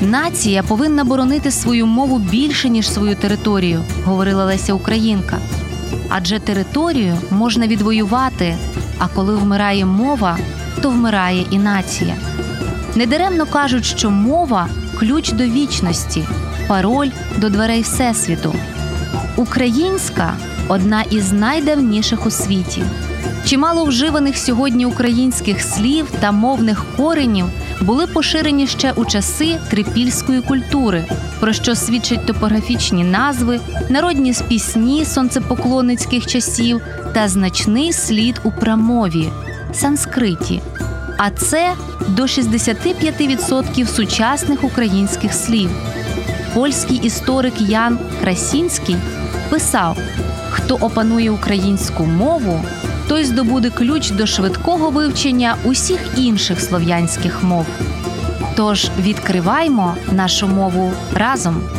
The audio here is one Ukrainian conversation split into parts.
Нація повинна боронити свою мову більше ніж свою територію, говорила Леся Українка. Адже територію можна відвоювати, а коли вмирає мова, то вмирає і нація. Недаремно кажуть, що мова ключ до вічності, пароль до дверей Всесвіту. Українська одна із найдавніших у світі. Чимало вживаних сьогодні українських слів та мовних коренів були поширені ще у часи трипільської культури, про що свідчать топографічні назви, народні пісні сонцепоклонницьких часів та значний слід у прамові санскриті. А це до 65% сучасних українських слів. Польський історик Ян Красінський писав: хто опанує українську мову, той здобуде ключ до швидкого вивчення усіх інших слов'янських мов. Тож відкриваймо нашу мову разом.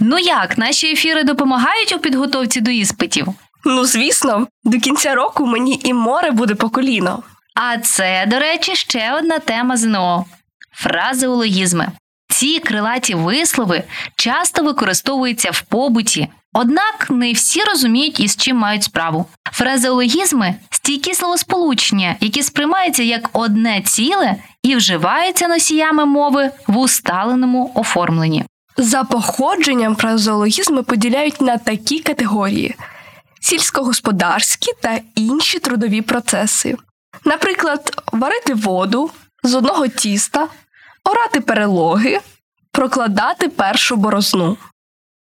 Ну як наші ефіри допомагають у підготовці до іспитів? Ну, звісно, до кінця року мені і море буде по коліно. А це, до речі, ще одна тема ЗНО фразеологізми. Ці крилаті вислови часто використовуються в побуті, однак не всі розуміють, із чим мають справу. Фразеологізми стійкі словосполучення, які сприймаються як одне ціле і вживаються носіями мови в усталеному оформленні. За походженням фразеологізми поділяють на такі категорії: сільськогосподарські та інші трудові процеси. Наприклад, варити воду з одного тіста, орати перелоги, прокладати першу борозну.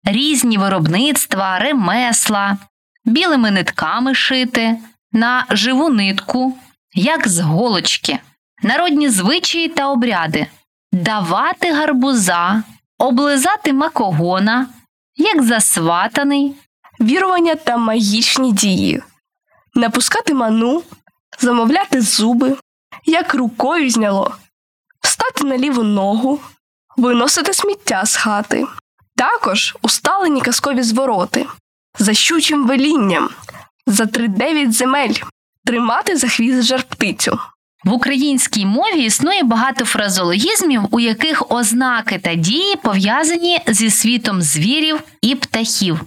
Різні виробництва, ремесла, білими нитками шити, на живу нитку, як з голочки, народні звичаї та обряди, давати гарбуза, облизати макогона, як засватаний, вірування та магічні дії, напускати ману, замовляти зуби, як рукою зняло, встати на ліву ногу, виносити сміття з хати, також усталені казкові звороти, за щучим велінням, за тридев'ять земель, тримати за хвіст жар-птицю. В українській мові існує багато фразологізмів, у яких ознаки та дії пов'язані зі світом звірів і птахів.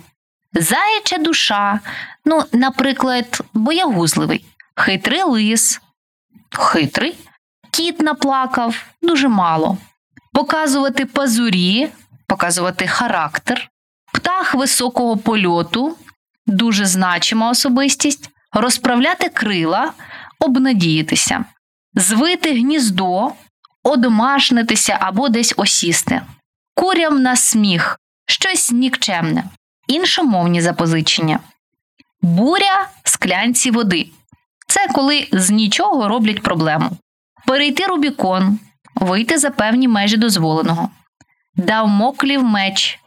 Заяча душа, ну, наприклад, боягузливий, хитрий лис, хитрий, кіт наплакав дуже мало, показувати пазурі, показувати характер, птах високого польоту, дуже значима особистість, розправляти крила, обнадіятися. Звити гніздо, одомашнитися або десь осісти, курям на сміх, щось нікчемне, іншомовні запозичення, буря склянці води. Це коли з нічого роблять проблему, перейти Рубікон, вийти за певні межі дозволеного, дав моклів меч.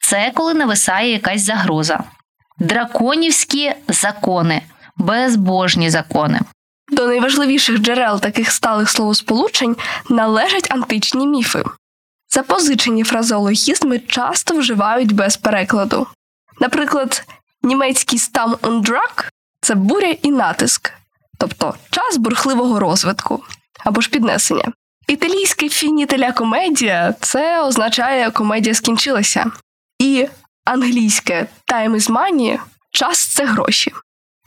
Це коли нависає якась загроза, драконівські закони, безбожні закони. До найважливіших джерел таких сталих словосполучень належать античні міфи. Запозичені фразеологізми часто вживають без перекладу. Наприклад, німецький «стам Drag» це буря і натиск, тобто час бурхливого розвитку або ж піднесення. Італійське фінітеля комедія це означає комедія скінчилася. І англійське time is money – час це гроші.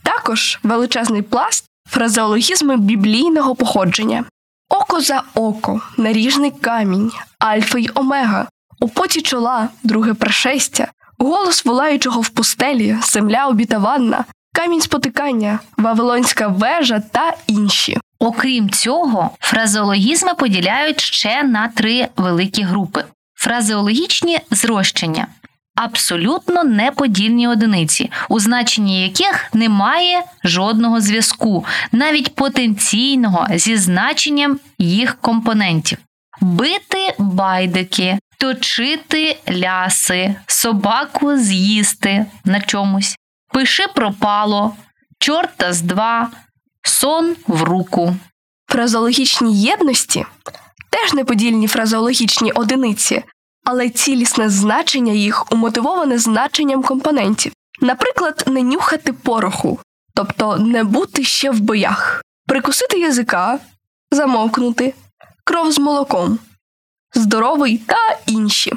Також величезний пласт фразеологізми біблійного походження. Око за око, наріжний камінь, альфа й омега, у поті чола, друге пришестя, голос волаючого в пустелі, земля обітаванна, камінь спотикання, вавилонська вежа та інші. Окрім цього, фразеологізми поділяють ще на три великі групи: фразеологічні зрощення. Абсолютно неподільні одиниці, у значенні яких немає жодного зв'язку, навіть потенційного зі значенням їх компонентів: бити байдики, точити ляси, собаку з'їсти на чомусь, пиши пропало, чорта з два, сон в руку. Фразеологічні єдності теж неподільні фразеологічні одиниці, але цілісне значення їх умотивоване значенням компонентів. Наприклад, не нюхати пороху, тобто не бути ще в боях, прикусити язика, замовкнути, кров з молоком, здоровий та інші.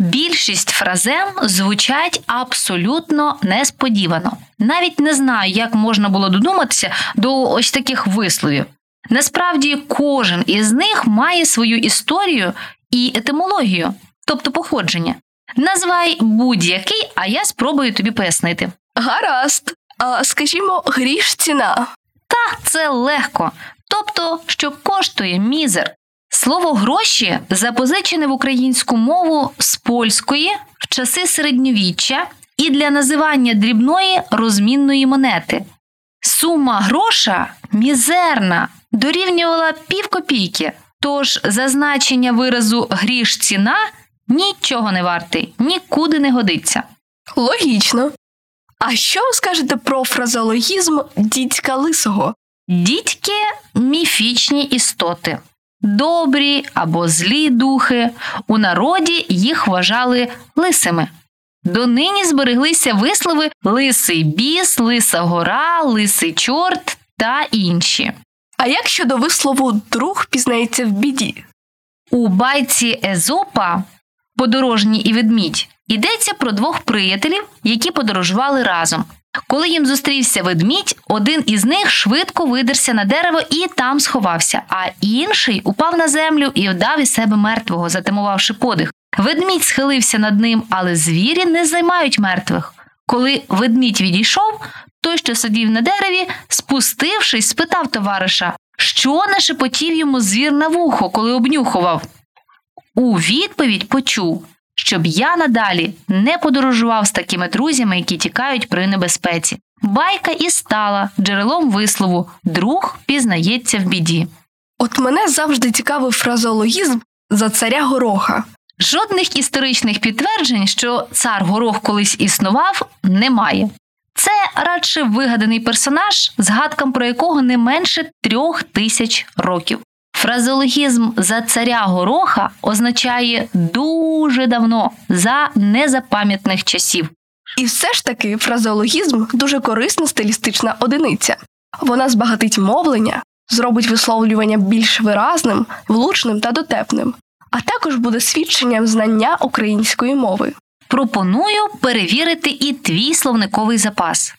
Більшість фразем звучать абсолютно несподівано. Навіть не знаю, як можна було додуматися до ось таких висловів. Насправді, кожен із них має свою історію і етимологію, тобто походження. Назвай будь-який, а я спробую тобі пояснити. Гаразд, а скажімо, гріш ціна. Та це легко, тобто, що коштує мізер. Слово гроші запозичене в українську мову з польської в часи середньовіччя і для називання дрібної розмінної монети. Сума гроша мізерна дорівнювала пів копійки, тож зазначення виразу гріш ціна нічого не вартий, нікуди не годиться. Логічно. А що ви скажете про фразеологізм дідька лисого? Дідьки міфічні істоти, добрі або злі духи. У народі їх вважали лисими. Донині збереглися вислови лисий біс, лиса гора, лисий чорт та інші. А як щодо вислову друг пізнається в біді? У байці Езопа Подорожній і ведмідь йдеться про двох приятелів, які подорожували разом. Коли їм зустрівся ведмідь, один із них швидко видерся на дерево і там сховався, а інший упав на землю і вдав із себе мертвого, затимувавши подих. Ведмідь схилився над ним, але звірі не займають мертвих. Коли ведмідь відійшов, той, що сидів на дереві, спустившись, спитав товариша, що нашепотів йому звір на вухо, коли обнюхував. У відповідь почув, щоб я надалі не подорожував з такими друзями, які тікають при небезпеці. Байка і стала джерелом вислову друг пізнається в біді. От мене завжди цікавив фразеологізм за царя гороха. Жодних історичних підтверджень, що цар горох колись існував, немає. Це радше вигаданий персонаж, згадкам про якого не менше трьох тисяч років. Фразеологізм за царя гороха означає дуже давно, за незапам'ятних часів. І все ж таки фразеологізм дуже корисна стилістична одиниця. Вона збагатить мовлення, зробить висловлювання більш виразним, влучним та дотепним, а також буде свідченням знання української мови. Пропоную перевірити і твій словниковий запас.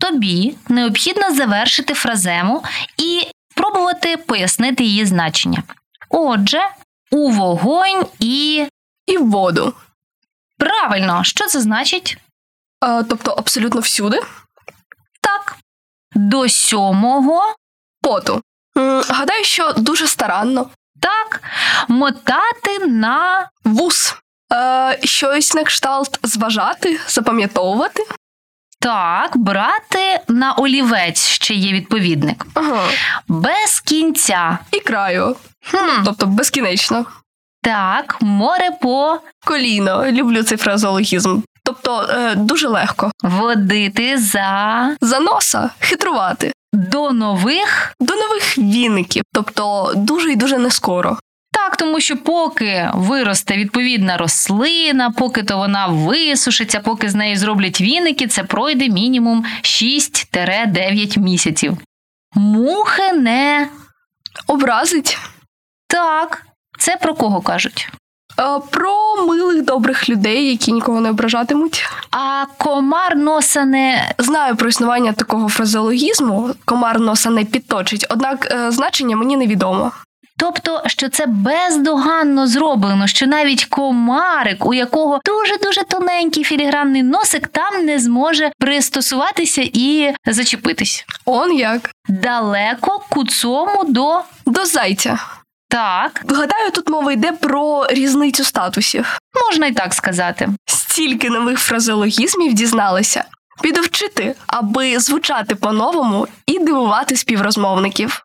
Тобі необхідно завершити фразему і спробувати пояснити її значення. Отже, у вогонь і. І в воду. Правильно, що це значить? А, тобто абсолютно всюди. Так. До сьомого Поту. М, гадаю, що дуже старанно. так мотати на Вус. Е, щось на кшталт зважати, запам'ятовувати. Так, брати на олівець ще є відповідник. Ага. Без кінця. І краю. Хм. Тобто безкінечно. Так, море по Коліно. Люблю цей фразеологізм. Тобто е, дуже легко. водити за За носа хитрувати. до нових До нових віників. Тобто дуже і дуже нескоро. Так, тому що поки виросте відповідна рослина, поки то вона висушиться, поки з неї зроблять віники, це пройде мінімум 6-9 місяців. Мухи не Образить. так. Це про кого кажуть? Е, Про милих добрих людей, які нікого не ображатимуть. А комар носа не Знаю про існування такого фразеологізму, комар носа не підточить, однак е, значення мені невідомо. Тобто, що це бездоганно зроблено, що навіть комарик, у якого дуже дуже тоненький філігранний носик, там не зможе пристосуватися і зачепитись. Он як? Далеко куцому до До зайця. так, Гадаю, тут мова йде про різницю статусів. можна і так сказати. Стільки нових фразеологізмів дізналися. Піду вчити, аби звучати по-новому і дивувати співрозмовників.